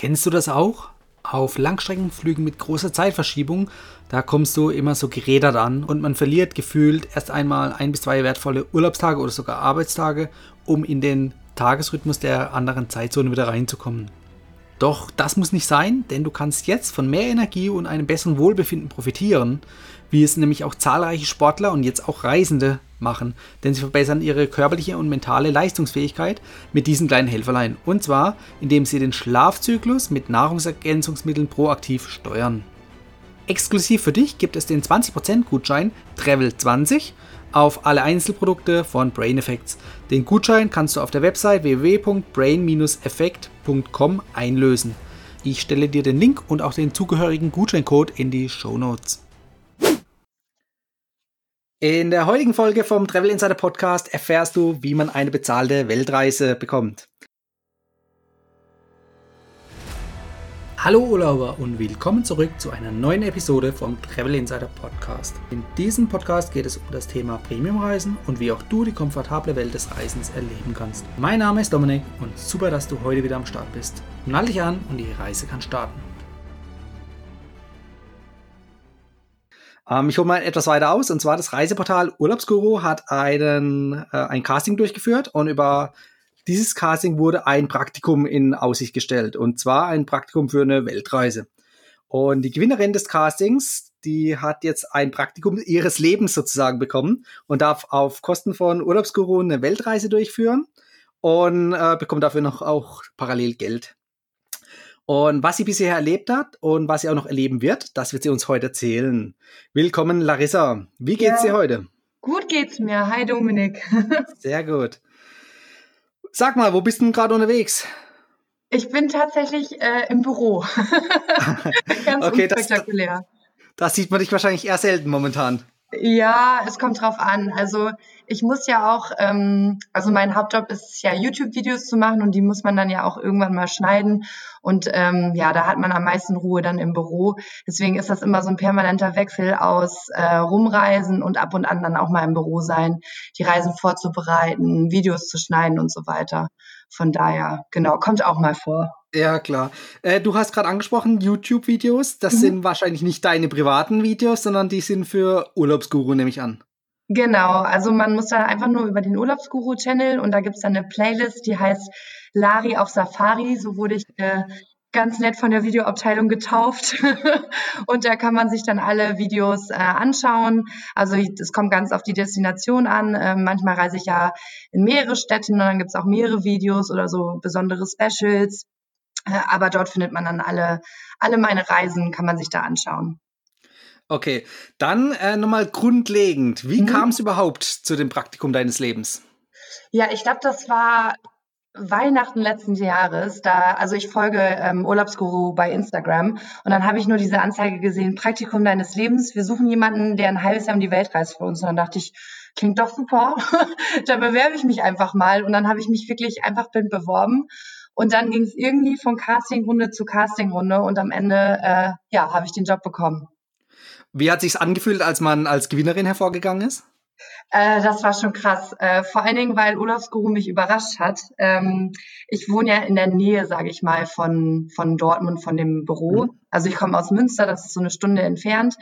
Kennst du das auch? Auf Langstreckenflügen mit großer Zeitverschiebung, da kommst du immer so gerädert an und man verliert gefühlt erst einmal ein bis zwei wertvolle Urlaubstage oder sogar Arbeitstage, um in den Tagesrhythmus der anderen Zeitzone wieder reinzukommen. Doch das muss nicht sein, denn du kannst jetzt von mehr Energie und einem besseren Wohlbefinden profitieren, wie es nämlich auch zahlreiche Sportler und jetzt auch Reisende machen, denn sie verbessern ihre körperliche und mentale Leistungsfähigkeit mit diesen kleinen Helferlein. Und zwar, indem sie den Schlafzyklus mit Nahrungsergänzungsmitteln proaktiv steuern. Exklusiv für dich gibt es den 20% Gutschein Travel20 auf alle Einzelprodukte von Brain Effects. Den Gutschein kannst du auf der Website www.brain-effekt.com einlösen. Ich stelle dir den Link und auch den zugehörigen Gutscheincode in die Show Notes. In der heutigen Folge vom Travel Insider Podcast erfährst du, wie man eine bezahlte Weltreise bekommt. Hallo Urlauber und willkommen zurück zu einer neuen Episode vom Travel Insider Podcast. In diesem Podcast geht es um das Thema Premiumreisen und wie auch du die komfortable Welt des Reisens erleben kannst. Mein Name ist Dominik und super, dass du heute wieder am Start bist. Nall dich an und die Reise kann starten. Ähm, ich hole mal etwas weiter aus und zwar das Reiseportal Urlaubsguru hat einen, äh, ein Casting durchgeführt und über dieses Casting wurde ein Praktikum in Aussicht gestellt und zwar ein Praktikum für eine Weltreise. Und die Gewinnerin des Castings, die hat jetzt ein Praktikum ihres Lebens sozusagen bekommen und darf auf Kosten von Urlaubsguru eine Weltreise durchführen und äh, bekommt dafür noch auch parallel Geld. Und was sie bisher erlebt hat und was sie auch noch erleben wird, das wird sie uns heute erzählen. Willkommen, Larissa. Wie geht's ja, dir heute? Gut geht's mir. Hi, Dominik. Sehr gut. Sag mal, wo bist du gerade unterwegs? Ich bin tatsächlich äh, im Büro. Ganz okay, unspektakulär. Das, das sieht man dich wahrscheinlich eher selten momentan. Ja, es kommt drauf an. Also ich muss ja auch, ähm, also mein Hauptjob ist ja YouTube-Videos zu machen und die muss man dann ja auch irgendwann mal schneiden. Und ähm, ja, da hat man am meisten Ruhe dann im Büro. Deswegen ist das immer so ein permanenter Wechsel aus äh, Rumreisen und ab und an dann auch mal im Büro sein, die Reisen vorzubereiten, Videos zu schneiden und so weiter. Von daher, genau, kommt auch mal vor. Ja, klar. Äh, du hast gerade angesprochen, YouTube-Videos. Das mhm. sind wahrscheinlich nicht deine privaten Videos, sondern die sind für Urlaubsguru, nehme ich an. Genau, also man muss da einfach nur über den Urlaubsguru-Channel und da gibt's dann eine Playlist, die heißt Lari auf Safari. So wurde ich äh, ganz nett von der Videoabteilung getauft. und da kann man sich dann alle Videos äh, anschauen. Also es kommt ganz auf die Destination an. Äh, manchmal reise ich ja in mehrere Städte und dann gibt's auch mehrere Videos oder so besondere Specials. Äh, aber dort findet man dann alle, alle meine Reisen, kann man sich da anschauen. Okay, dann äh, nochmal grundlegend. Wie mhm. kam es überhaupt zu dem Praktikum deines Lebens? Ja, ich glaube, das war Weihnachten letzten Jahres. Da, also ich folge ähm, Urlaubsguru bei Instagram und dann habe ich nur diese Anzeige gesehen: Praktikum deines Lebens. Wir suchen jemanden, der ein halbes Jahr um die Welt reist für uns. Und dann dachte ich, klingt doch super. da bewerbe ich mich einfach mal. Und dann habe ich mich wirklich einfach blind beworben und dann ging es irgendwie von Castingrunde zu Castingrunde und am Ende, äh, ja, habe ich den Job bekommen. Wie hat sich's angefühlt, als man als Gewinnerin hervorgegangen ist? Äh, das war schon krass. Äh, vor allen Dingen, weil Urlaubsguru mich überrascht hat. Ähm, ich wohne ja in der Nähe, sage ich mal, von, von Dortmund, von dem Büro. Mhm. Also ich komme aus Münster, das ist so eine Stunde entfernt.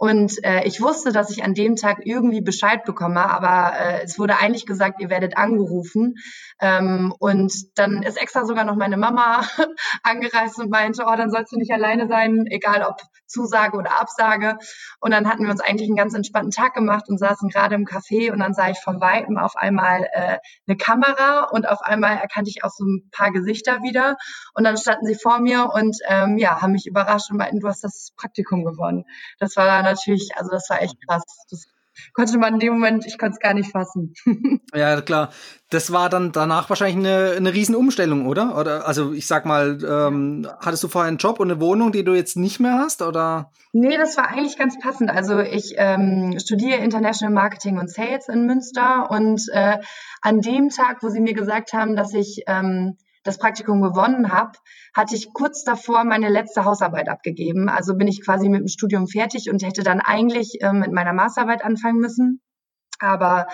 Und äh, ich wusste, dass ich an dem Tag irgendwie Bescheid bekomme, aber äh, es wurde eigentlich gesagt, ihr werdet angerufen. Ähm, und dann ist extra sogar noch meine Mama angereist und meinte, oh, dann sollst du nicht alleine sein, egal ob Zusage oder Absage. Und dann hatten wir uns eigentlich einen ganz entspannten Tag gemacht und saßen gerade im Café und dann sah ich von Weitem auf einmal äh, eine Kamera und auf einmal erkannte ich auch so ein paar Gesichter wieder. Und dann standen sie vor mir und ähm, ja, haben mich überrascht und meinten, du hast das Praktikum gewonnen. Das war dann natürlich, also das war echt krass. Das konnte man in dem Moment, ich konnte es gar nicht fassen. ja, klar. Das war dann danach wahrscheinlich eine, eine Riesenumstellung, oder? Oder also ich sag mal, ähm, hattest du vorher einen Job und eine Wohnung, die du jetzt nicht mehr hast? Oder? Nee, das war eigentlich ganz passend. Also ich ähm, studiere International Marketing und Sales in Münster und äh, an dem Tag, wo sie mir gesagt haben, dass ich ähm, das Praktikum gewonnen habe, hatte ich kurz davor meine letzte Hausarbeit abgegeben. Also bin ich quasi mit dem Studium fertig und hätte dann eigentlich äh, mit meiner Masterarbeit anfangen müssen. Aber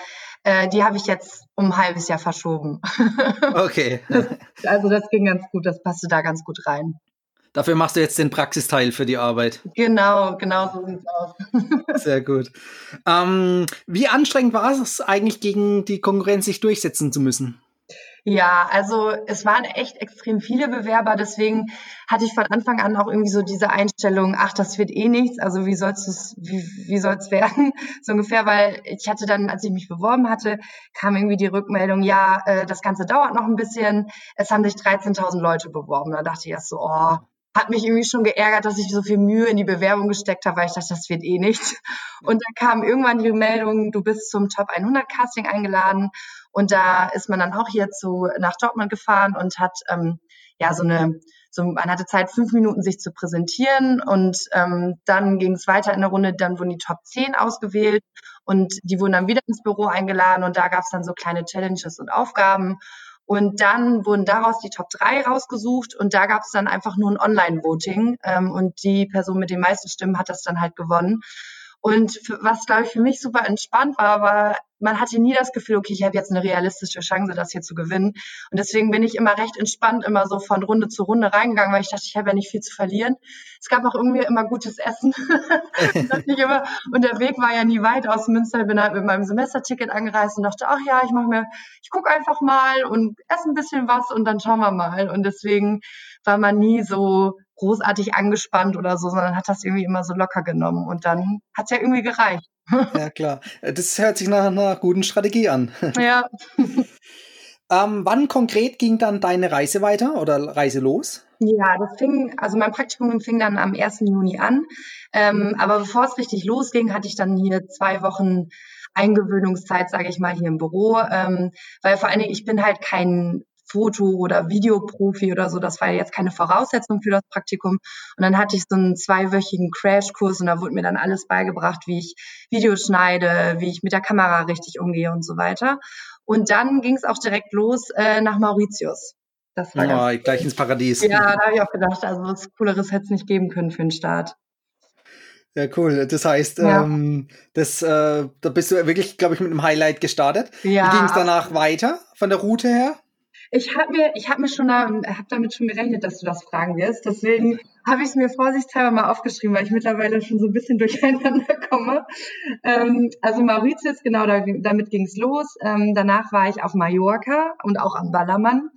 äh, die habe ich jetzt um ein halbes Jahr verschoben. Okay. also das ging ganz gut, das passte da ganz gut rein. Dafür machst du jetzt den Praxisteil für die Arbeit. Genau, genau so sieht's aus. Sehr gut. Ähm, wie anstrengend war es eigentlich, gegen die Konkurrenz sich durchsetzen zu müssen? Ja, also es waren echt extrem viele Bewerber, deswegen hatte ich von Anfang an auch irgendwie so diese Einstellung, ach, das wird eh nichts, also wie soll's es, wie, wie soll's werden, so ungefähr, weil ich hatte dann, als ich mich beworben hatte, kam irgendwie die Rückmeldung, ja, äh, das Ganze dauert noch ein bisschen, es haben sich 13.000 Leute beworben, da dachte ich erst so, oh, hat mich irgendwie schon geärgert, dass ich so viel Mühe in die Bewerbung gesteckt habe, weil ich dachte, das wird eh nichts. Und dann kam irgendwann die Meldung, du bist zum Top 100 Casting eingeladen und da ist man dann auch hier zu, nach Dortmund gefahren und hat ähm, ja so eine, so, man hatte Zeit, fünf Minuten sich zu präsentieren und ähm, dann ging es weiter in der Runde, dann wurden die Top 10 ausgewählt und die wurden dann wieder ins Büro eingeladen und da gab es dann so kleine Challenges und Aufgaben. Und dann wurden daraus die Top 3 rausgesucht und da gab es dann einfach nur ein Online-Voting ähm, und die Person mit den meisten Stimmen hat das dann halt gewonnen. Und was, glaube ich, für mich super entspannt war, war man hatte nie das Gefühl, okay, ich habe jetzt eine realistische Chance, das hier zu gewinnen. Und deswegen bin ich immer recht entspannt, immer so von Runde zu Runde reingegangen, weil ich dachte, ich habe ja nicht viel zu verlieren. Es gab auch irgendwie immer gutes Essen. und der Weg war ja nie weit aus Münster. Ich bin halt mit meinem Semesterticket angereist und dachte, ach ja, ich mache mir, ich gucke einfach mal und esse ein bisschen was und dann schauen wir mal. Und deswegen war man nie so großartig angespannt oder so, sondern hat das irgendwie immer so locker genommen. Und dann hat es ja irgendwie gereicht. Ja, klar. Das hört sich nach einer guten Strategie an. Ja. ähm, wann konkret ging dann deine Reise weiter oder Reise los? Ja, das fing, also mein Praktikum fing dann am 1. Juni an. Ähm, aber bevor es richtig losging, hatte ich dann hier zwei Wochen Eingewöhnungszeit, sage ich mal, hier im Büro. Ähm, weil vor allen Dingen, ich bin halt kein Foto- oder Videoprofi oder so. Das war jetzt keine Voraussetzung für das Praktikum. Und dann hatte ich so einen zweiwöchigen Crashkurs und da wurde mir dann alles beigebracht, wie ich Videos schneide, wie ich mit der Kamera richtig umgehe und so weiter. Und dann ging es auch direkt los äh, nach Mauritius. Das war ja, oh, gleich ins Paradies. Ja, da habe ich auch gedacht, also was Cooleres hätte es nicht geben können für den Start. Ja, cool. Das heißt, ja. ähm, das, äh, da bist du wirklich, glaube ich, mit einem Highlight gestartet. Ja. Wie ging es danach weiter von der Route her? Ich habe mir, ich habe mir schon, da, hab damit schon gerechnet, dass du das fragen wirst. Deswegen habe ich es mir vorsichtshalber mal aufgeschrieben, weil ich mittlerweile schon so ein bisschen durcheinander komme. Ähm, also Mauritius, genau, da, damit ging es los. Ähm, danach war ich auf Mallorca und auch am Ballermann.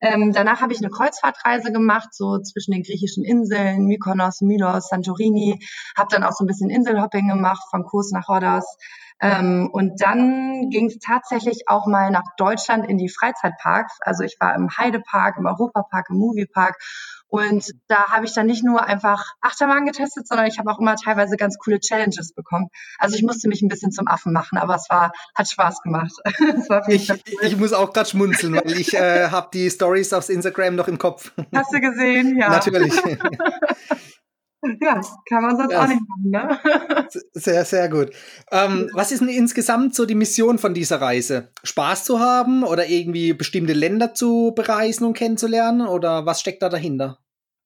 Ähm, danach habe ich eine Kreuzfahrtreise gemacht, so zwischen den griechischen Inseln, Mykonos, Milos, Santorini. Habe dann auch so ein bisschen Inselhopping gemacht, von Kurs nach Rhodos. Ähm, und dann ging es tatsächlich auch mal nach Deutschland in die Freizeitparks. Also ich war im Heidepark, im Europapark, im Moviepark. Und da habe ich dann nicht nur einfach Achterbahn getestet, sondern ich habe auch immer teilweise ganz coole Challenges bekommen. Also ich musste mich ein bisschen zum Affen machen, aber es war hat Spaß gemacht. ich, cool. ich, muss auch gerade schmunzeln, weil ich äh, habe die Stories aufs Instagram noch im Kopf. Hast du gesehen? Ja. Natürlich. Ja, kann man sonst ja. auch nicht machen, ne? Sehr, sehr gut. Ähm, was ist denn insgesamt so die Mission von dieser Reise? Spaß zu haben oder irgendwie bestimmte Länder zu bereisen und kennenzulernen? Oder was steckt da dahinter?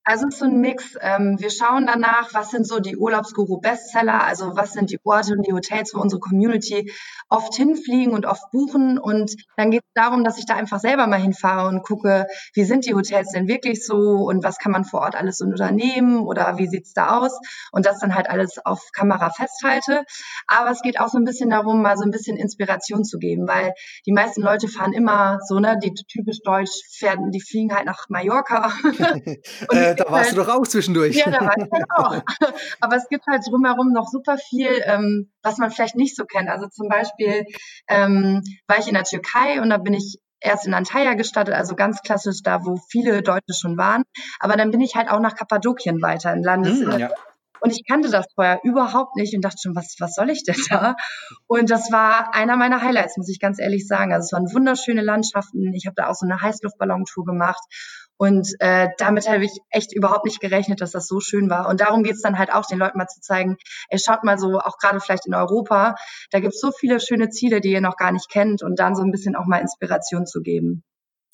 Also es ist so ein Mix. Ähm, wir schauen danach, was sind so die Urlaubsguru-Bestseller, also was sind die Orte und die Hotels, wo unsere Community oft hinfliegen und oft buchen. Und dann geht es darum, dass ich da einfach selber mal hinfahre und gucke, wie sind die Hotels denn wirklich so und was kann man vor Ort alles unternehmen oder wie sieht's da aus und das dann halt alles auf Kamera festhalte. Aber es geht auch so ein bisschen darum, mal so ein bisschen Inspiration zu geben, weil die meisten Leute fahren immer so, ne, die typisch deutsch fähren, die fliegen halt nach Mallorca. da warst halt, du doch auch zwischendurch. Ja, da war ich halt auch. Aber es gibt halt drumherum noch super viel, ähm, was man vielleicht nicht so kennt. Also zum Beispiel ähm, war ich in der Türkei und da bin ich erst in Antalya gestartet, also ganz klassisch da, wo viele Deutsche schon waren. Aber dann bin ich halt auch nach Kappadokien weiter in Landes. Mm, ja. Und ich kannte das vorher überhaupt nicht und dachte schon, was, was soll ich denn da? Und das war einer meiner Highlights, muss ich ganz ehrlich sagen. Also es waren wunderschöne Landschaften. Ich habe da auch so eine Heißluftballontour gemacht und äh, damit habe ich echt überhaupt nicht gerechnet, dass das so schön war. Und darum geht's dann halt auch, den Leuten mal zu zeigen, ey, schaut mal so, auch gerade vielleicht in Europa, da gibt's so viele schöne Ziele, die ihr noch gar nicht kennt und dann so ein bisschen auch mal Inspiration zu geben.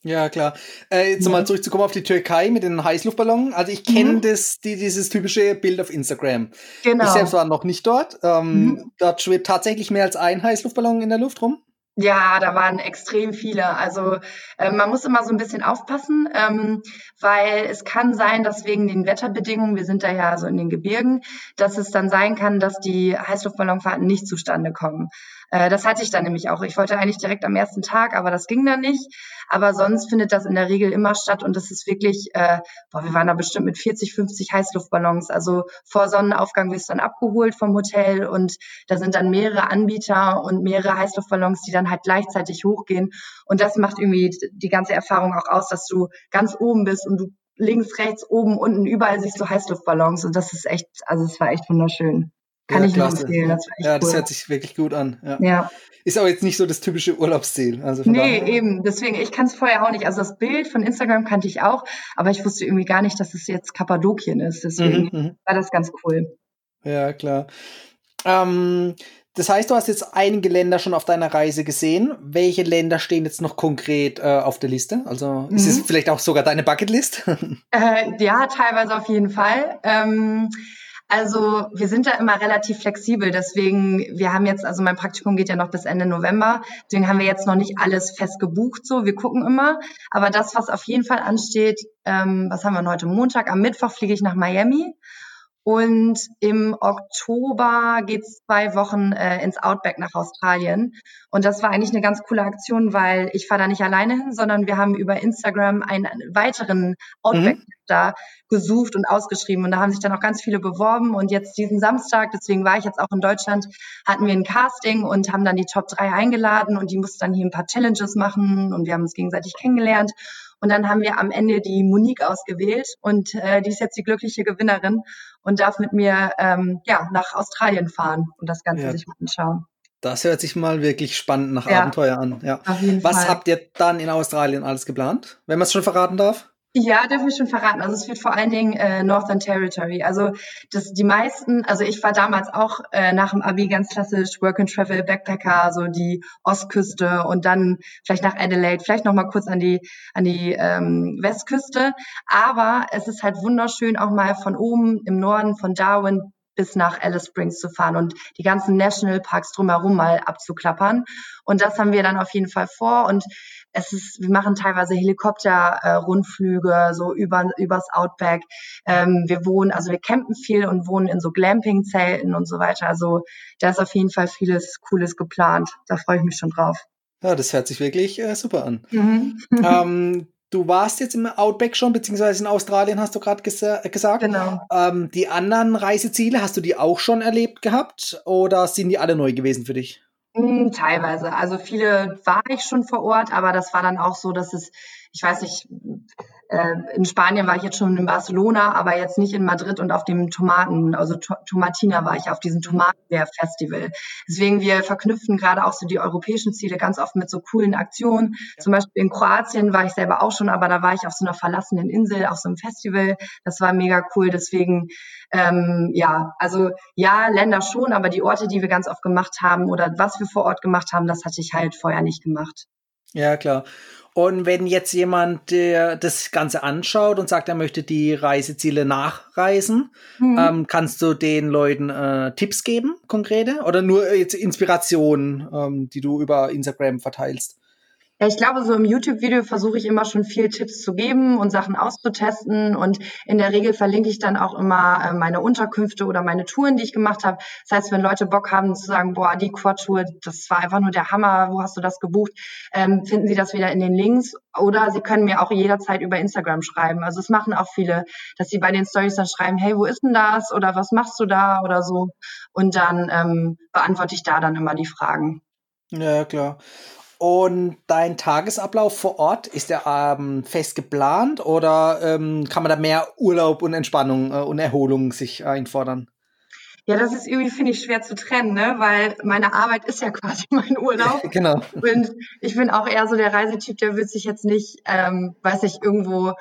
Ja, klar. Äh, jetzt ja. mal zurückzukommen auf die Türkei mit den Heißluftballonen. Also ich kenne mhm. das, die, dieses typische Bild auf Instagram. Genau. Ich selbst war noch nicht dort. Ähm, mhm. Dort schwebt tatsächlich mehr als ein Heißluftballon in der Luft rum. Ja, da waren extrem viele. Also äh, man muss immer so ein bisschen aufpassen, ähm, weil es kann sein, dass wegen den Wetterbedingungen, wir sind da ja so in den Gebirgen, dass es dann sein kann, dass die Heißluftballonfahrten nicht zustande kommen. Äh, das hatte ich dann nämlich auch. Ich wollte eigentlich direkt am ersten Tag, aber das ging dann nicht. Aber sonst findet das in der Regel immer statt und das ist wirklich, äh, boah, wir waren da bestimmt mit 40, 50 Heißluftballons. Also vor Sonnenaufgang wirst du dann abgeholt vom Hotel und da sind dann mehrere Anbieter und mehrere Heißluftballons, die dann halt gleichzeitig hochgehen. Und das macht irgendwie die ganze Erfahrung auch aus, dass du ganz oben bist und du links, rechts, oben, unten, überall siehst du Heißluftballons und das ist echt, also es war echt wunderschön. Kann ja, ich klasse. empfehlen. Das ja, das cool. hört sich wirklich gut an. Ja. ja. Ist aber jetzt nicht so das typische Urlaubsziel. Also nee, daher. eben. Deswegen, ich kann es vorher auch nicht. Also das Bild von Instagram kannte ich auch, aber ich wusste irgendwie gar nicht, dass es jetzt Kappadokien ist. Deswegen mhm, mhm. war das ganz cool. Ja, klar. Ähm, das heißt, du hast jetzt einige Länder schon auf deiner Reise gesehen. Welche Länder stehen jetzt noch konkret äh, auf der Liste? Also mhm. ist es vielleicht auch sogar deine Bucketlist? äh, ja, teilweise auf jeden Fall. Ähm, also wir sind da immer relativ flexibel. Deswegen, wir haben jetzt, also mein Praktikum geht ja noch bis Ende November. Deswegen haben wir jetzt noch nicht alles fest gebucht. So, wir gucken immer. Aber das, was auf jeden Fall ansteht, ähm, was haben wir heute Montag? Am Mittwoch fliege ich nach Miami. Und im Oktober geht's zwei Wochen äh, ins Outback nach Australien. Und das war eigentlich eine ganz coole Aktion, weil ich fahre da nicht alleine hin, sondern wir haben über Instagram einen weiteren Outback mhm. da gesucht und ausgeschrieben. Und da haben sich dann auch ganz viele beworben. Und jetzt diesen Samstag, deswegen war ich jetzt auch in Deutschland, hatten wir ein Casting und haben dann die Top 3 eingeladen und die mussten dann hier ein paar Challenges machen und wir haben uns gegenseitig kennengelernt. Und dann haben wir am Ende die Monique ausgewählt und äh, die ist jetzt die glückliche Gewinnerin und darf mit mir ähm, ja, nach Australien fahren und das Ganze ja. sich mal anschauen. Das hört sich mal wirklich spannend nach ja. Abenteuer an. Ja. Was Fall. habt ihr dann in Australien alles geplant, wenn man es schon verraten darf? Ja, darf ich schon verraten. Also es wird vor allen Dingen äh, Northern Territory. Also das, die meisten, also ich war damals auch äh, nach dem Abi ganz klassisch Work and Travel Backpacker, so die Ostküste und dann vielleicht nach Adelaide, vielleicht noch mal kurz an die an die ähm, Westküste. Aber es ist halt wunderschön, auch mal von oben im Norden von Darwin bis nach Alice Springs zu fahren und die ganzen Nationalparks drumherum mal abzuklappern. Und das haben wir dann auf jeden Fall vor. Und es ist, wir machen teilweise Helikopter-Rundflüge, äh, so über, übers Outback. Ähm, wir wohnen, also wir campen viel und wohnen in so Glamping-Zelten und so weiter. Also da ist auf jeden Fall vieles Cooles geplant. Da freue ich mich schon drauf. Ja, das hört sich wirklich äh, super an. Mhm. ähm, du warst jetzt im Outback schon, beziehungsweise in Australien, hast du gerade gesa gesagt. Genau. Ähm, die anderen Reiseziele, hast du die auch schon erlebt gehabt oder sind die alle neu gewesen für dich? Hm, teilweise. Also viele war ich schon vor Ort, aber das war dann auch so, dass es, ich weiß nicht, in Spanien war ich jetzt schon in Barcelona, aber jetzt nicht in Madrid und auf dem Tomaten, also Tomatina war ich auf diesem Tomatenbeer-Festival. Deswegen, wir verknüpfen gerade auch so die europäischen Ziele ganz oft mit so coolen Aktionen. Zum Beispiel in Kroatien war ich selber auch schon, aber da war ich auf so einer verlassenen Insel, auf so einem Festival. Das war mega cool. Deswegen, ähm, ja, also ja, Länder schon, aber die Orte, die wir ganz oft gemacht haben oder was wir vor Ort gemacht haben, das hatte ich halt vorher nicht gemacht. Ja, klar. Und wenn jetzt jemand der das Ganze anschaut und sagt, er möchte die Reiseziele nachreisen, mhm. ähm, kannst du den Leuten äh, Tipps geben, konkrete? Oder nur jetzt Inspirationen, ähm, die du über Instagram verteilst? Ja, ich glaube, so im YouTube-Video versuche ich immer schon viel Tipps zu geben und Sachen auszutesten. Und in der Regel verlinke ich dann auch immer äh, meine Unterkünfte oder meine Touren, die ich gemacht habe. Das heißt, wenn Leute Bock haben zu sagen, boah, die Quad-Tour, das war einfach nur der Hammer, wo hast du das gebucht, ähm, finden sie das wieder in den Links. Oder sie können mir auch jederzeit über Instagram schreiben. Also es machen auch viele, dass sie bei den Stories dann schreiben, hey, wo ist denn das? Oder was machst du da? Oder so. Und dann ähm, beantworte ich da dann immer die Fragen. Ja, klar. Und dein Tagesablauf vor Ort, ist der ähm, fest geplant oder ähm, kann man da mehr Urlaub und Entspannung äh, und Erholung sich einfordern? Ja, das ist irgendwie, finde ich, schwer zu trennen, ne? weil meine Arbeit ist ja quasi mein Urlaub. genau. Und ich bin auch eher so der Reisetyp, der wird sich jetzt nicht, ähm, weiß ich, irgendwo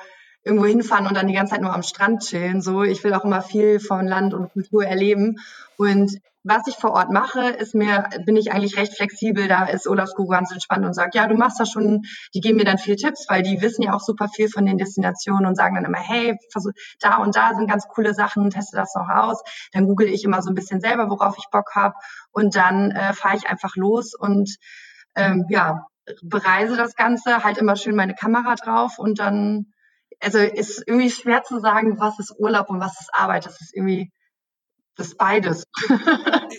irgendwo hinfahren und dann die ganze Zeit nur am Strand chillen. So, ich will auch immer viel von Land und Kultur erleben. Und was ich vor Ort mache, ist mir, bin ich eigentlich recht flexibel. Da ist Urlaubsguru ganz entspannt und sagt, ja, du machst das schon. Die geben mir dann viel Tipps, weil die wissen ja auch super viel von den Destinationen und sagen dann immer, hey, versuch, da und da sind ganz coole Sachen, teste das noch aus. Dann google ich immer so ein bisschen selber, worauf ich Bock habe und dann äh, fahre ich einfach los und ähm, ja, bereise das Ganze, halt immer schön meine Kamera drauf und dann, also ist irgendwie schwer zu sagen, was ist Urlaub und was ist Arbeit. Das ist irgendwie das beides.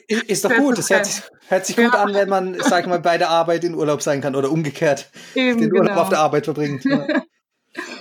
Ist doch gut. Das hört sich, hört sich gut an, wenn man, sag ich mal, bei der Arbeit in Urlaub sein kann oder umgekehrt Eben, den Urlaub genau. auf der Arbeit verbringt. Ja,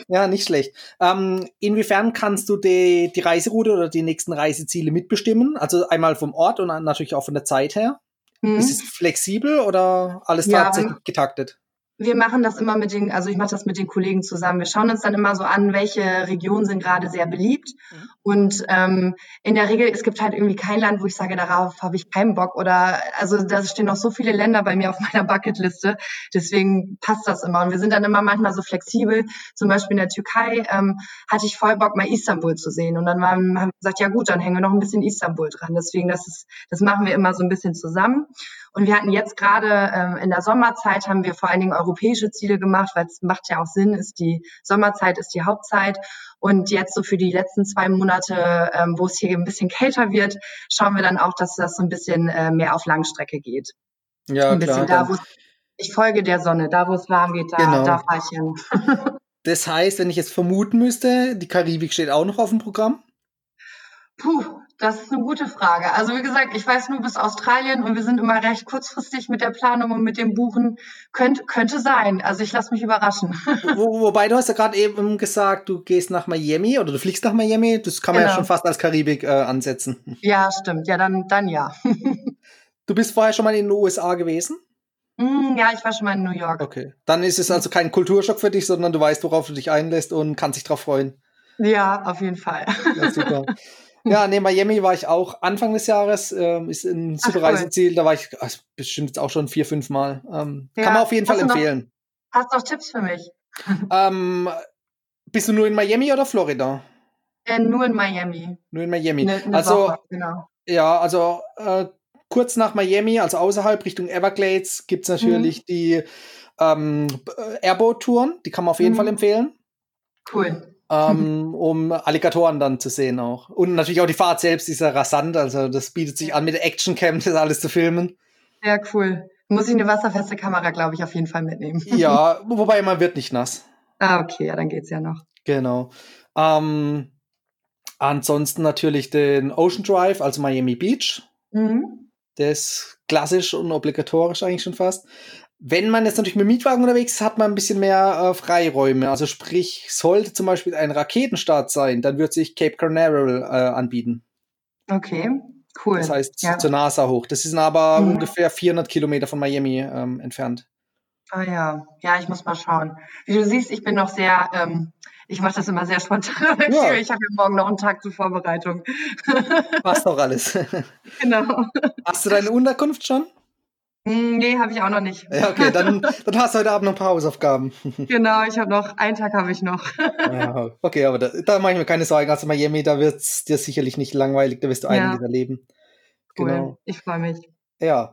ja nicht schlecht. Ähm, inwiefern kannst du die, die Reiseroute oder die nächsten Reiseziele mitbestimmen? Also einmal vom Ort und natürlich auch von der Zeit her. Mhm. Ist es flexibel oder alles ja, tatsächlich getaktet? Wir machen das immer mit den, also ich mache das mit den Kollegen zusammen. Wir schauen uns dann immer so an, welche Regionen sind gerade sehr beliebt. Mhm. Und ähm, in der Regel, es gibt halt irgendwie kein Land, wo ich sage, darauf habe ich keinen Bock. Oder also da stehen noch so viele Länder bei mir auf meiner Bucketliste. Deswegen passt das immer. Und wir sind dann immer manchmal so flexibel. Zum Beispiel in der Türkei ähm, hatte ich voll Bock, mal Istanbul zu sehen. Und dann haben wir gesagt, ja gut, dann hängen wir noch ein bisschen Istanbul dran. Deswegen, das ist, das machen wir immer so ein bisschen zusammen. Und wir hatten jetzt gerade ähm, in der Sommerzeit haben wir vor allen Dingen europäische Ziele gemacht, weil es macht ja auch Sinn, ist die Sommerzeit ist die Hauptzeit. Und jetzt so für die letzten zwei Monate, ähm, wo es hier ein bisschen kälter wird, schauen wir dann auch, dass das so ein bisschen äh, mehr auf Langstrecke geht. Ja, ein bisschen klar, da, wo ich folge der Sonne, da wo es warm geht, da, genau. da fahre ich hin. das heißt, wenn ich jetzt vermuten müsste, die Karibik steht auch noch auf dem Programm? Puh, das ist eine gute Frage. Also wie gesagt, ich weiß nur bis Australien und wir sind immer recht kurzfristig mit der Planung und mit dem Buchen. Könnt, könnte sein. Also ich lasse mich überraschen. Wo, wobei du hast ja gerade eben gesagt, du gehst nach Miami oder du fliegst nach Miami. Das kann man genau. ja schon fast als Karibik äh, ansetzen. Ja, stimmt. Ja, dann, dann ja. du bist vorher schon mal in den USA gewesen? Mm, ja, ich war schon mal in New York. Okay. Dann ist es also kein Kulturschock für dich, sondern du weißt, worauf du dich einlässt und kannst dich darauf freuen. Ja, auf jeden Fall. Ja, super. Ja, nee, Miami war ich auch Anfang des Jahres. Ähm, ist ein super Reiseziel. Da war ich ach, bestimmt jetzt auch schon vier, fünf Mal. Ähm, ja. Kann man auf jeden Fall empfehlen. Noch, hast du noch Tipps für mich? Ähm, bist du nur in Miami oder Florida? Äh, nur in Miami. Nur in Miami. Ne, ne also, Woche, genau. ja, also äh, kurz nach Miami, also außerhalb Richtung Everglades, gibt es natürlich mhm. die ähm, Airboat-Touren. Die kann man auf jeden mhm. Fall empfehlen. Cool ähm, um Alligatoren dann zu sehen auch. Und natürlich auch die Fahrt selbst ist ja rasant, also das bietet sich an, mit der Actioncam das alles zu filmen. Ja, cool. Muss ich eine wasserfeste Kamera, glaube ich, auf jeden Fall mitnehmen. ja, wobei man wird nicht nass. Ah, okay, ja, dann geht's ja noch. Genau. Ähm, ansonsten natürlich den Ocean Drive, also Miami Beach. Mhm. Der ist klassisch und obligatorisch eigentlich schon fast. Wenn man jetzt natürlich mit Mietwagen unterwegs ist, hat man ein bisschen mehr äh, Freiräume. Also sprich, sollte zum Beispiel ein Raketenstart sein, dann wird sich Cape Canaveral äh, anbieten. Okay, cool. Das heißt ja. zur NASA hoch. Das ist aber mhm. ungefähr 400 Kilometer von Miami ähm, entfernt. Ah ja, ja, ich muss mal schauen. Wie du siehst, ich bin noch sehr, ähm, ich mache das immer sehr spontan. Ja. Ich habe ja morgen noch einen Tag zur Vorbereitung. Passt doch alles. Genau. Hast du deine Unterkunft schon? Hm, nee, habe ich auch noch nicht. Ja, okay, dann, dann hast du heute Abend noch ein paar Hausaufgaben. Genau, ich habe noch, einen Tag habe ich noch. Ja, okay, aber da, da mache ich mir keine Sorgen. Also Miami, da wird es dir sicherlich nicht langweilig, da wirst du einiges ja. erleben. Cool, genau. ich freue mich. Ja.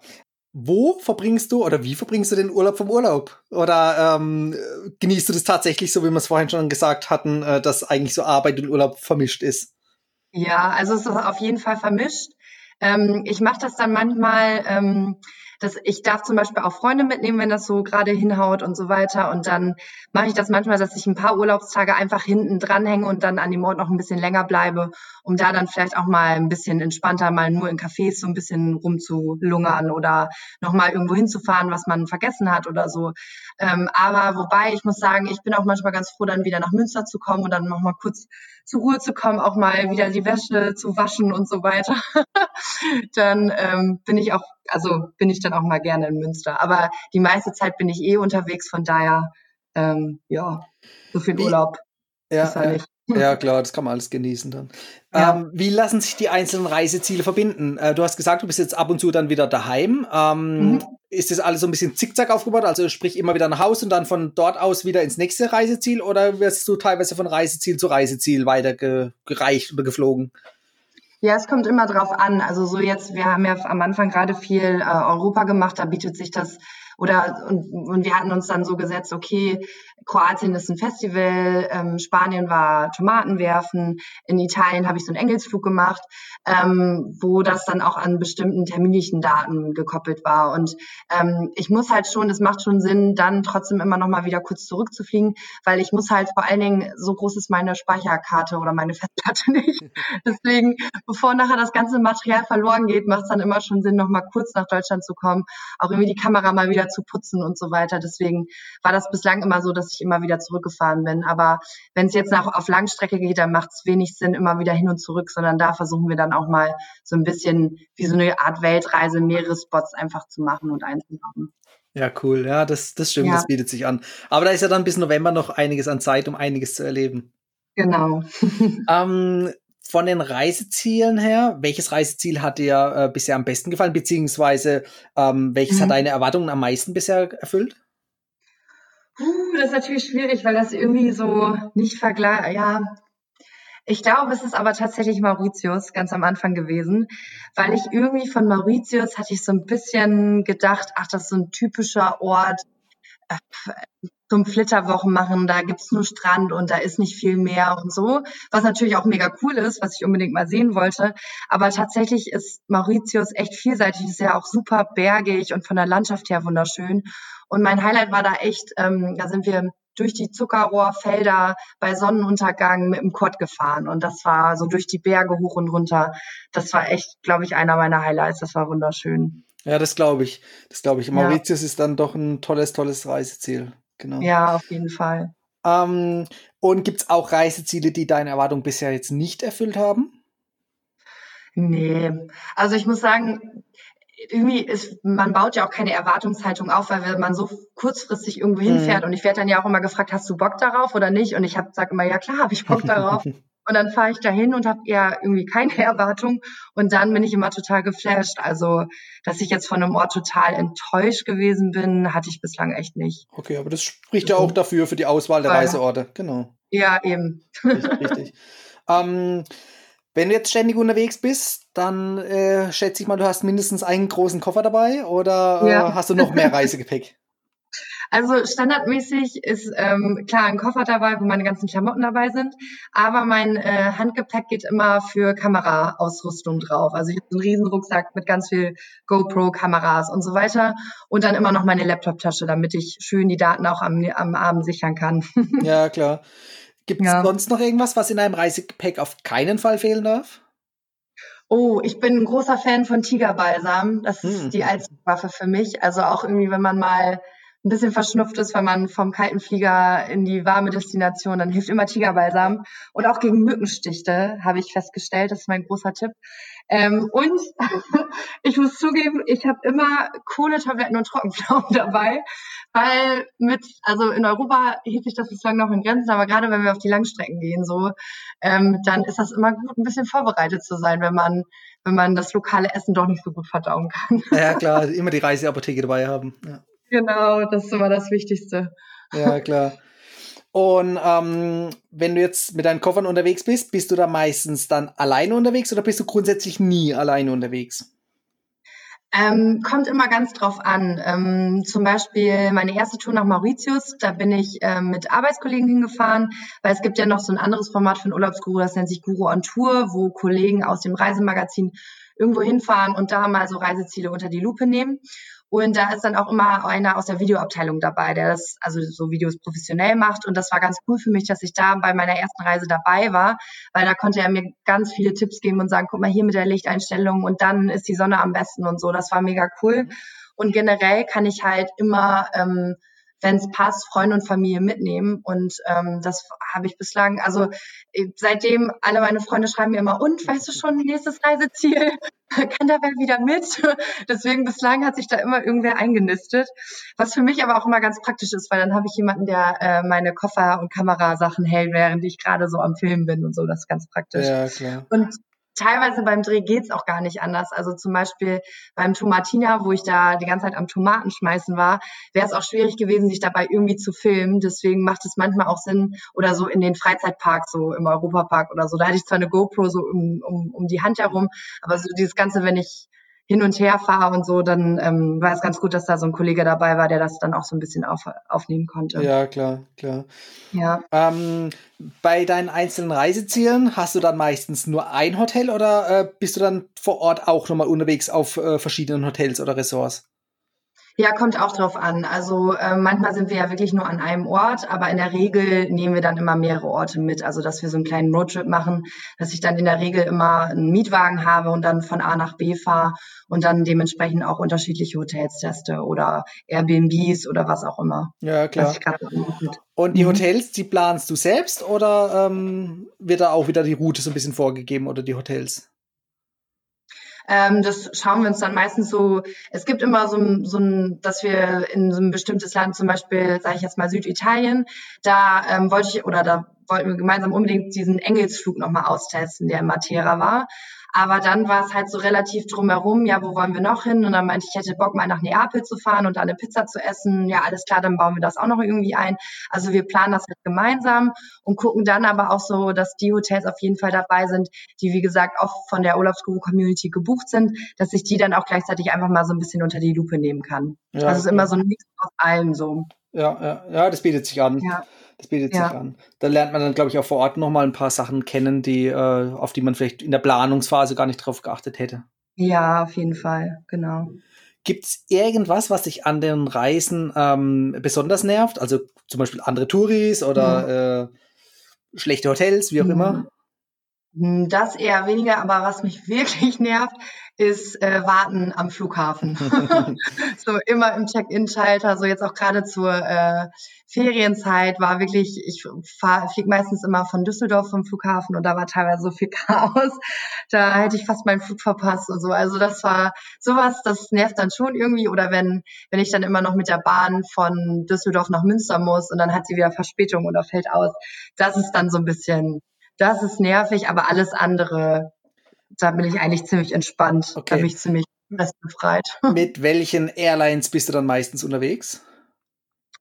Wo verbringst du oder wie verbringst du den Urlaub vom Urlaub? Oder ähm, genießt du das tatsächlich, so wie wir es vorhin schon gesagt hatten, äh, dass eigentlich so Arbeit und Urlaub vermischt ist? Ja, also es ist auf jeden Fall vermischt. Ähm, ich mache das dann manchmal. Ähm, dass ich darf zum Beispiel auch Freunde mitnehmen, wenn das so gerade hinhaut und so weiter. Und dann mache ich das manchmal, dass ich ein paar Urlaubstage einfach hinten dranhänge und dann an dem Ort noch ein bisschen länger bleibe, um da dann vielleicht auch mal ein bisschen entspannter mal nur in Cafés so ein bisschen rumzulungern oder nochmal irgendwo hinzufahren, was man vergessen hat oder so. Ähm, aber wobei, ich muss sagen, ich bin auch manchmal ganz froh, dann wieder nach Münster zu kommen und dann nochmal kurz zur Ruhe zu kommen, auch mal wieder die Wäsche zu waschen und so weiter. dann ähm, bin ich auch, also bin ich dann auch mal gerne in Münster. Aber die meiste Zeit bin ich eh unterwegs, von daher, ähm, ja, so viel Urlaub ja, ist ja nicht. Ja, klar, das kann man alles genießen dann. Ja. Ähm, wie lassen sich die einzelnen Reiseziele verbinden? Äh, du hast gesagt, du bist jetzt ab und zu dann wieder daheim. Ähm, mhm. Ist das alles so ein bisschen zickzack aufgebaut? Also sprich immer wieder nach Hause und dann von dort aus wieder ins nächste Reiseziel? Oder wirst du teilweise von Reiseziel zu Reiseziel weitergereicht oder geflogen? Ja, es kommt immer drauf an. Also so jetzt, wir haben ja am Anfang gerade viel äh, Europa gemacht, da bietet sich das oder und, und wir hatten uns dann so gesetzt, okay, Kroatien ist ein Festival, ähm, Spanien war Tomaten werfen, in Italien habe ich so einen Engelsflug gemacht, ähm, wo das dann auch an bestimmten terminlichen Daten gekoppelt war. Und ähm, ich muss halt schon, es macht schon Sinn, dann trotzdem immer noch mal wieder kurz zurückzufliegen, weil ich muss halt vor allen Dingen, so groß ist meine Speicherkarte oder meine Festplatte nicht. Deswegen, bevor nachher das ganze Material verloren geht, macht es dann immer schon Sinn, noch mal kurz nach Deutschland zu kommen, auch irgendwie die Kamera mal wieder zu putzen und so weiter. Deswegen war das bislang immer so, dass ich immer wieder zurückgefahren bin. Aber wenn es jetzt nach, auf Langstrecke geht, dann macht es wenig Sinn, immer wieder hin und zurück, sondern da versuchen wir dann auch mal so ein bisschen wie so eine Art Weltreise, mehrere Spots einfach zu machen und einzubauen. Ja, cool. Ja, das, das stimmt, ja. das bietet sich an. Aber da ist ja dann bis November noch einiges an Zeit, um einiges zu erleben. Genau. ähm, von den Reisezielen her, welches Reiseziel hat dir äh, bisher am besten gefallen, beziehungsweise ähm, welches mhm. hat deine Erwartungen am meisten bisher erfüllt? Uh, das ist natürlich schwierig, weil das irgendwie so nicht vergleicht. Ja, ich glaube, es ist aber tatsächlich Mauritius ganz am Anfang gewesen, weil ich irgendwie von Mauritius hatte ich so ein bisschen gedacht, ach, das ist so ein typischer Ort zum Flitterwochen machen, da gibt's nur Strand und da ist nicht viel mehr und so, was natürlich auch mega cool ist, was ich unbedingt mal sehen wollte. Aber tatsächlich ist Mauritius echt vielseitig, ist ja auch super bergig und von der Landschaft her wunderschön. Und mein Highlight war da echt, ähm, da sind wir durch die Zuckerrohrfelder bei Sonnenuntergang mit dem Quad gefahren. Und das war so durch die Berge hoch und runter. Das war echt, glaube ich, einer meiner Highlights. Das war wunderschön. Ja, das glaube ich. Das glaube ich. Mauritius ja. ist dann doch ein tolles, tolles Reiseziel. Genau. Ja, auf jeden Fall. Ähm, und gibt es auch Reiseziele, die deine Erwartung bisher jetzt nicht erfüllt haben? Nee, also ich muss sagen, irgendwie ist, man baut ja auch keine Erwartungshaltung auf, weil man so kurzfristig irgendwo hinfährt. Mhm. Und ich werde dann ja auch immer gefragt, hast du Bock darauf oder nicht? Und ich sage immer, ja klar, habe ich Bock darauf. Und dann fahre ich dahin und habe eher irgendwie keine Erwartung. Und dann bin ich immer total geflasht. Also, dass ich jetzt von einem Ort total enttäuscht gewesen bin, hatte ich bislang echt nicht. Okay, aber das spricht ja auch dafür für die Auswahl der Reiseorte. Genau. Ja, eben. Richtig. richtig. ähm, wenn du jetzt ständig unterwegs bist, dann äh, schätze ich mal, du hast mindestens einen großen Koffer dabei oder äh, ja. hast du noch mehr Reisegepäck? Also standardmäßig ist ähm, klar ein Koffer dabei, wo meine ganzen Klamotten dabei sind, aber mein äh, Handgepäck geht immer für Kameraausrüstung drauf. Also ich habe einen riesen Rucksack mit ganz viel GoPro-Kameras und so weiter und dann immer noch meine Laptop-Tasche, damit ich schön die Daten auch am, am Abend sichern kann. ja, klar. Gibt es ja. sonst noch irgendwas, was in einem Reisegepäck auf keinen Fall fehlen darf? Oh, ich bin ein großer Fan von Tigerbalsam. Das ist hm. die Allzweckwaffe für mich. Also auch irgendwie, wenn man mal ein bisschen verschnupft ist, wenn man vom kalten Flieger in die warme Destination, dann hilft immer Tigerbalsam. Und auch gegen Mückenstichte habe ich festgestellt, das ist mein großer Tipp. Ähm, und ich muss zugeben, ich habe immer Kohletabletten und Trockenpflaumen dabei, weil mit, also in Europa hielt sich das bislang noch in Grenzen, aber gerade wenn wir auf die Langstrecken gehen, so, ähm, dann ist das immer gut, ein bisschen vorbereitet zu sein, wenn man, wenn man das lokale Essen doch nicht so gut verdauen kann. Ja, klar, immer die Reiseapotheke dabei haben. Ja. Genau, das ist immer das Wichtigste. Ja, klar. Und ähm, wenn du jetzt mit deinen Koffern unterwegs bist, bist du da meistens dann alleine unterwegs oder bist du grundsätzlich nie alleine unterwegs? Ähm, kommt immer ganz drauf an. Ähm, zum Beispiel meine erste Tour nach Mauritius, da bin ich ähm, mit Arbeitskollegen hingefahren, weil es gibt ja noch so ein anderes Format für einen Urlaubsguru, das nennt sich Guru on Tour, wo Kollegen aus dem Reisemagazin irgendwo hinfahren und da mal so Reiseziele unter die Lupe nehmen. Und da ist dann auch immer einer aus der Videoabteilung dabei, der das, also so Videos professionell macht. Und das war ganz cool für mich, dass ich da bei meiner ersten Reise dabei war, weil da konnte er mir ganz viele Tipps geben und sagen, guck mal hier mit der Lichteinstellung und dann ist die Sonne am besten und so. Das war mega cool. Und generell kann ich halt immer ähm, wenn es passt, Freunde und Familie mitnehmen. Und ähm, das habe ich bislang, also äh, seitdem alle meine Freunde schreiben mir immer, und weißt du schon, nächstes Reiseziel, kann da wer wieder mit? Deswegen bislang hat sich da immer irgendwer eingenistet. Was für mich aber auch immer ganz praktisch ist, weil dann habe ich jemanden, der äh, meine Koffer und Kamerasachen hält, während ich gerade so am Filmen bin und so. Das ist ganz praktisch. Ja, klar. Und teilweise beim Dreh geht's auch gar nicht anders. Also zum Beispiel beim Tomatina, wo ich da die ganze Zeit am Tomaten schmeißen war, wäre es auch schwierig gewesen, sich dabei irgendwie zu filmen. Deswegen macht es manchmal auch Sinn, oder so in den Freizeitparks, so im Europapark oder so. Da hatte ich zwar eine GoPro so um, um, um die Hand herum, aber so dieses Ganze, wenn ich hin und her fahre und so, dann ähm, war es ganz gut, dass da so ein Kollege dabei war, der das dann auch so ein bisschen auf, aufnehmen konnte. Ja, klar, klar. Ja. Ähm, bei deinen einzelnen Reisezielen hast du dann meistens nur ein Hotel oder äh, bist du dann vor Ort auch nochmal unterwegs auf äh, verschiedenen Hotels oder Ressorts? Ja, kommt auch drauf an. Also äh, manchmal sind wir ja wirklich nur an einem Ort, aber in der Regel nehmen wir dann immer mehrere Orte mit. Also dass wir so einen kleinen Roadtrip machen, dass ich dann in der Regel immer einen Mietwagen habe und dann von A nach B fahre und dann dementsprechend auch unterschiedliche Hotels teste oder Airbnbs oder was auch immer. Ja, klar. Und die mhm. Hotels, die planst du selbst oder ähm, wird da auch wieder die Route so ein bisschen vorgegeben oder die Hotels? Ähm, das schauen wir uns dann meistens so, es gibt immer so, so ein, dass wir in so ein bestimmtes Land, zum Beispiel, sage ich jetzt mal Süditalien, da ähm, wollte ich, oder da wollten wir gemeinsam unbedingt diesen Engelsflug nochmal austesten, der in Matera war. Aber dann war es halt so relativ drumherum, ja, wo wollen wir noch hin? Und dann meinte ich, ich hätte Bock mal nach Neapel zu fahren und da eine Pizza zu essen. Ja, alles klar, dann bauen wir das auch noch irgendwie ein. Also wir planen das halt gemeinsam und gucken dann aber auch so, dass die Hotels auf jeden Fall dabei sind, die wie gesagt auch von der Urlaubsguru-Community gebucht sind, dass ich die dann auch gleichzeitig einfach mal so ein bisschen unter die Lupe nehmen kann. Ja, also es ist immer so ein Mix aus allem so. Ja, ja, ja, das bietet sich an. Ja. Das bietet ja. sich an. Da lernt man dann, glaube ich, auch vor Ort nochmal ein paar Sachen kennen, die, äh, auf die man vielleicht in der Planungsphase gar nicht drauf geachtet hätte. Ja, auf jeden Fall, genau. Gibt es irgendwas, was dich an den Reisen ähm, besonders nervt? Also zum Beispiel andere Touris oder mhm. äh, schlechte Hotels, wie auch mhm. immer? Hm, das eher weniger, aber was mich wirklich nervt, ist äh, Warten am Flughafen. so immer im Check-in-Schalter, so jetzt auch gerade zur äh, Ferienzeit war wirklich, ich fliege meistens immer von Düsseldorf vom Flughafen und da war teilweise so viel Chaos, da hätte ich fast meinen Flug verpasst und so. Also das war sowas, das nervt dann schon irgendwie. Oder wenn, wenn ich dann immer noch mit der Bahn von Düsseldorf nach Münster muss und dann hat sie wieder Verspätung oder fällt aus, das ist dann so ein bisschen, das ist nervig, aber alles andere da bin ich eigentlich ziemlich entspannt. Okay. Da bin ich ziemlich befreit. Mit welchen Airlines bist du dann meistens unterwegs?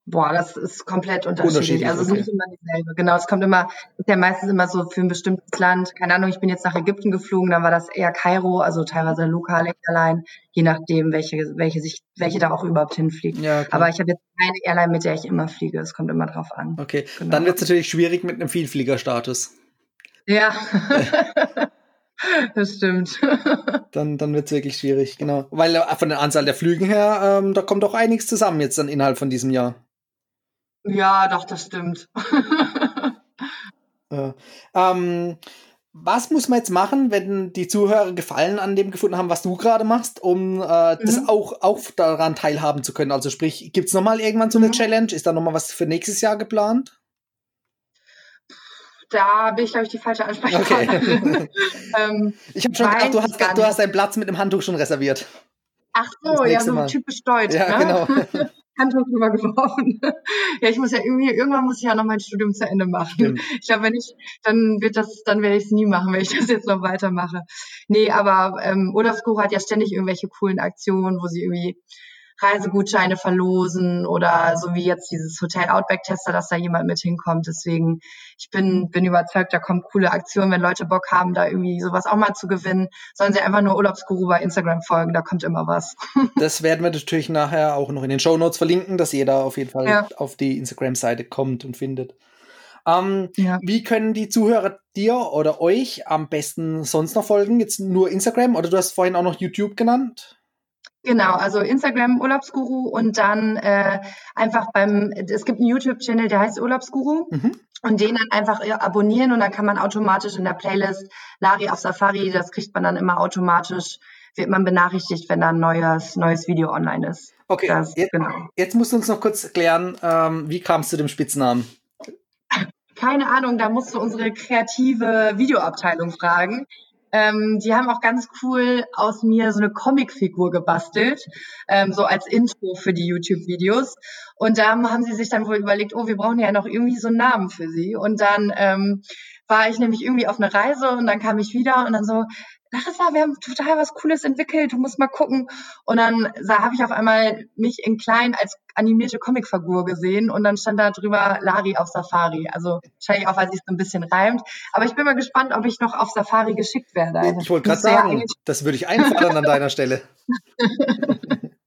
Boah, das ist komplett unterschiedlich. unterschiedlich also es ist nicht immer dieselbe. Genau, es kommt immer, ist ja meistens immer so für ein bestimmtes Land. Keine Ahnung, ich bin jetzt nach Ägypten geflogen, dann war das eher Kairo, also teilweise lokale Airline, je nachdem, welche, welche sich, welche da auch überhaupt hinfliegt. Ja, okay. Aber ich habe jetzt keine Airline, mit der ich immer fliege. Es kommt immer drauf an. Okay, genau. dann wird es natürlich schwierig mit einem Vielfliegerstatus. Ja. Das stimmt. dann dann wird es wirklich schwierig, genau. Weil äh, von der Anzahl der Flügen her, ähm, da kommt doch einiges zusammen jetzt dann innerhalb von diesem Jahr. Ja, doch, das stimmt. äh, ähm, was muss man jetzt machen, wenn die Zuhörer Gefallen an dem gefunden haben, was du gerade machst, um äh, mhm. das auch, auch daran teilhaben zu können? Also sprich, gibt es nochmal irgendwann so eine mhm. Challenge? Ist da nochmal was für nächstes Jahr geplant? Da bin ich, glaube ich, die falsche Ansprechpartnerin. Okay. ähm, ich habe schon gedacht, du hast, du hast deinen Platz mit dem Handtuch schon reserviert. Ach so, ja, so Mal. typisch deutsch. Ja, ne? genau. Handtuch drüber geworfen. ja, ich muss ja irgendwie, irgendwann muss ich ja noch mein Studium zu Ende machen. Stimmt. Ich glaube, wenn ich, dann wird das, dann werde ich es nie machen, wenn ich das jetzt noch weitermache. Nee, aber ähm, Urlaubsguru hat ja ständig irgendwelche coolen Aktionen, wo sie irgendwie Reisegutscheine verlosen oder so wie jetzt dieses Hotel Outback Tester, dass da jemand mit hinkommt. Deswegen, ich bin, bin überzeugt, da kommen coole Aktionen, wenn Leute Bock haben, da irgendwie sowas auch mal zu gewinnen. Sollen sie einfach nur Urlaubsguru bei Instagram folgen, da kommt immer was. das werden wir natürlich nachher auch noch in den Show Notes verlinken, dass jeder auf jeden Fall ja. auf die Instagram-Seite kommt und findet. Ähm, ja. Wie können die Zuhörer dir oder euch am besten sonst noch folgen? Jetzt nur Instagram oder du hast vorhin auch noch YouTube genannt? Genau, also Instagram Urlaubsguru und dann äh, einfach beim, es gibt einen YouTube-Channel, der heißt Urlaubsguru mhm. und den dann einfach äh, abonnieren und dann kann man automatisch in der Playlist Lari auf Safari, das kriegt man dann immer automatisch, wird man benachrichtigt, wenn da ein neues, neues Video online ist. Okay, das, jetzt, genau. jetzt musst du uns noch kurz erklären, ähm, wie kam es zu dem Spitznamen? Keine Ahnung, da musst du unsere kreative Videoabteilung fragen. Ähm, die haben auch ganz cool aus mir so eine Comicfigur gebastelt, ähm, so als Intro für die YouTube-Videos. Und da haben sie sich dann wohl überlegt, oh, wir brauchen ja noch irgendwie so einen Namen für sie. Und dann ähm, war ich nämlich irgendwie auf einer Reise und dann kam ich wieder und dann so, Larissa, wir haben total was Cooles entwickelt, du musst mal gucken. Und dann habe ich auf einmal mich in klein als animierte Comicfigur gesehen und dann stand da drüber Lari auf Safari. Also wahrscheinlich auch, weil sich so ein bisschen reimt. Aber ich bin mal gespannt, ob ich noch auf Safari geschickt werde. Also, ich wollte gerade sagen, das würde ich einfordern an deiner Stelle.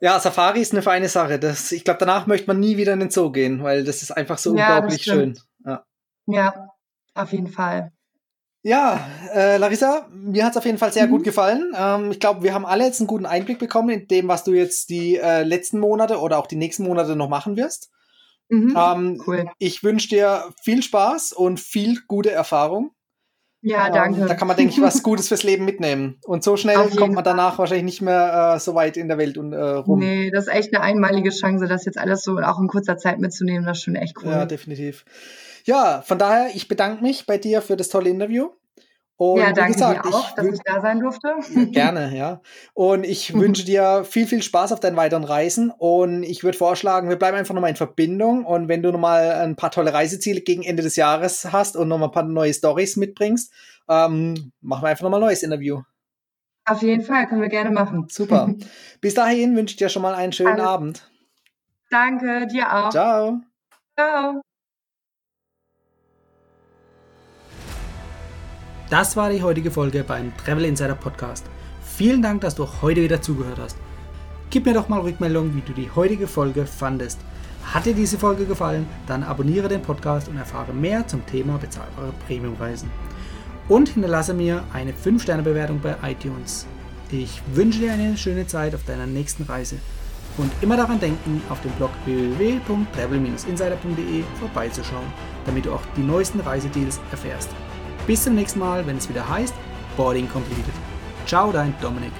Ja, Safari ist eine feine Sache. Das, ich glaube, danach möchte man nie wieder in den Zoo gehen, weil das ist einfach so ja, unglaublich schön. Ja. ja, auf jeden Fall. Ja, äh, Larissa, mir hat es auf jeden Fall sehr mhm. gut gefallen. Ähm, ich glaube, wir haben alle jetzt einen guten Einblick bekommen in dem, was du jetzt die äh, letzten Monate oder auch die nächsten Monate noch machen wirst. Mhm. Ähm, cool. Ich wünsche dir viel Spaß und viel gute Erfahrung. Ja, ähm, danke. da kann man, denke ich, was Gutes fürs Leben mitnehmen. Und so schnell kommt man danach wahrscheinlich nicht mehr äh, so weit in der Welt und, äh, rum. Nee, das ist echt eine einmalige Chance, das jetzt alles so auch in kurzer Zeit mitzunehmen. Das ist schon echt cool. Ja, definitiv. Ja, von daher, ich bedanke mich bei dir für das tolle Interview. Und ja, danke gesagt, dir auch, dass ich da sein durfte. Gerne, ja. Und ich wünsche dir viel, viel Spaß auf deinen weiteren Reisen. Und ich würde vorschlagen, wir bleiben einfach nochmal in Verbindung. Und wenn du nochmal ein paar tolle Reiseziele gegen Ende des Jahres hast und nochmal ein paar neue Stories mitbringst, ähm, machen wir einfach nochmal ein neues Interview. Auf jeden Fall, können wir gerne machen. Super. Bis dahin wünsche ich dir schon mal einen schönen Alles. Abend. Danke, dir auch. Ciao. Ciao. Das war die heutige Folge beim Travel Insider Podcast. Vielen Dank, dass du heute wieder zugehört hast. Gib mir doch mal Rückmeldung, wie du die heutige Folge fandest. Hat dir diese Folge gefallen, dann abonniere den Podcast und erfahre mehr zum Thema bezahlbare Premiumreisen. Und hinterlasse mir eine 5-Sterne-Bewertung bei iTunes. Ich wünsche dir eine schöne Zeit auf deiner nächsten Reise. Und immer daran denken, auf dem Blog www.travel-insider.de vorbeizuschauen, damit du auch die neuesten Reisedeals erfährst. Bis zum nächsten Mal, wenn es wieder heißt Boarding Completed. Ciao, dein Dominik.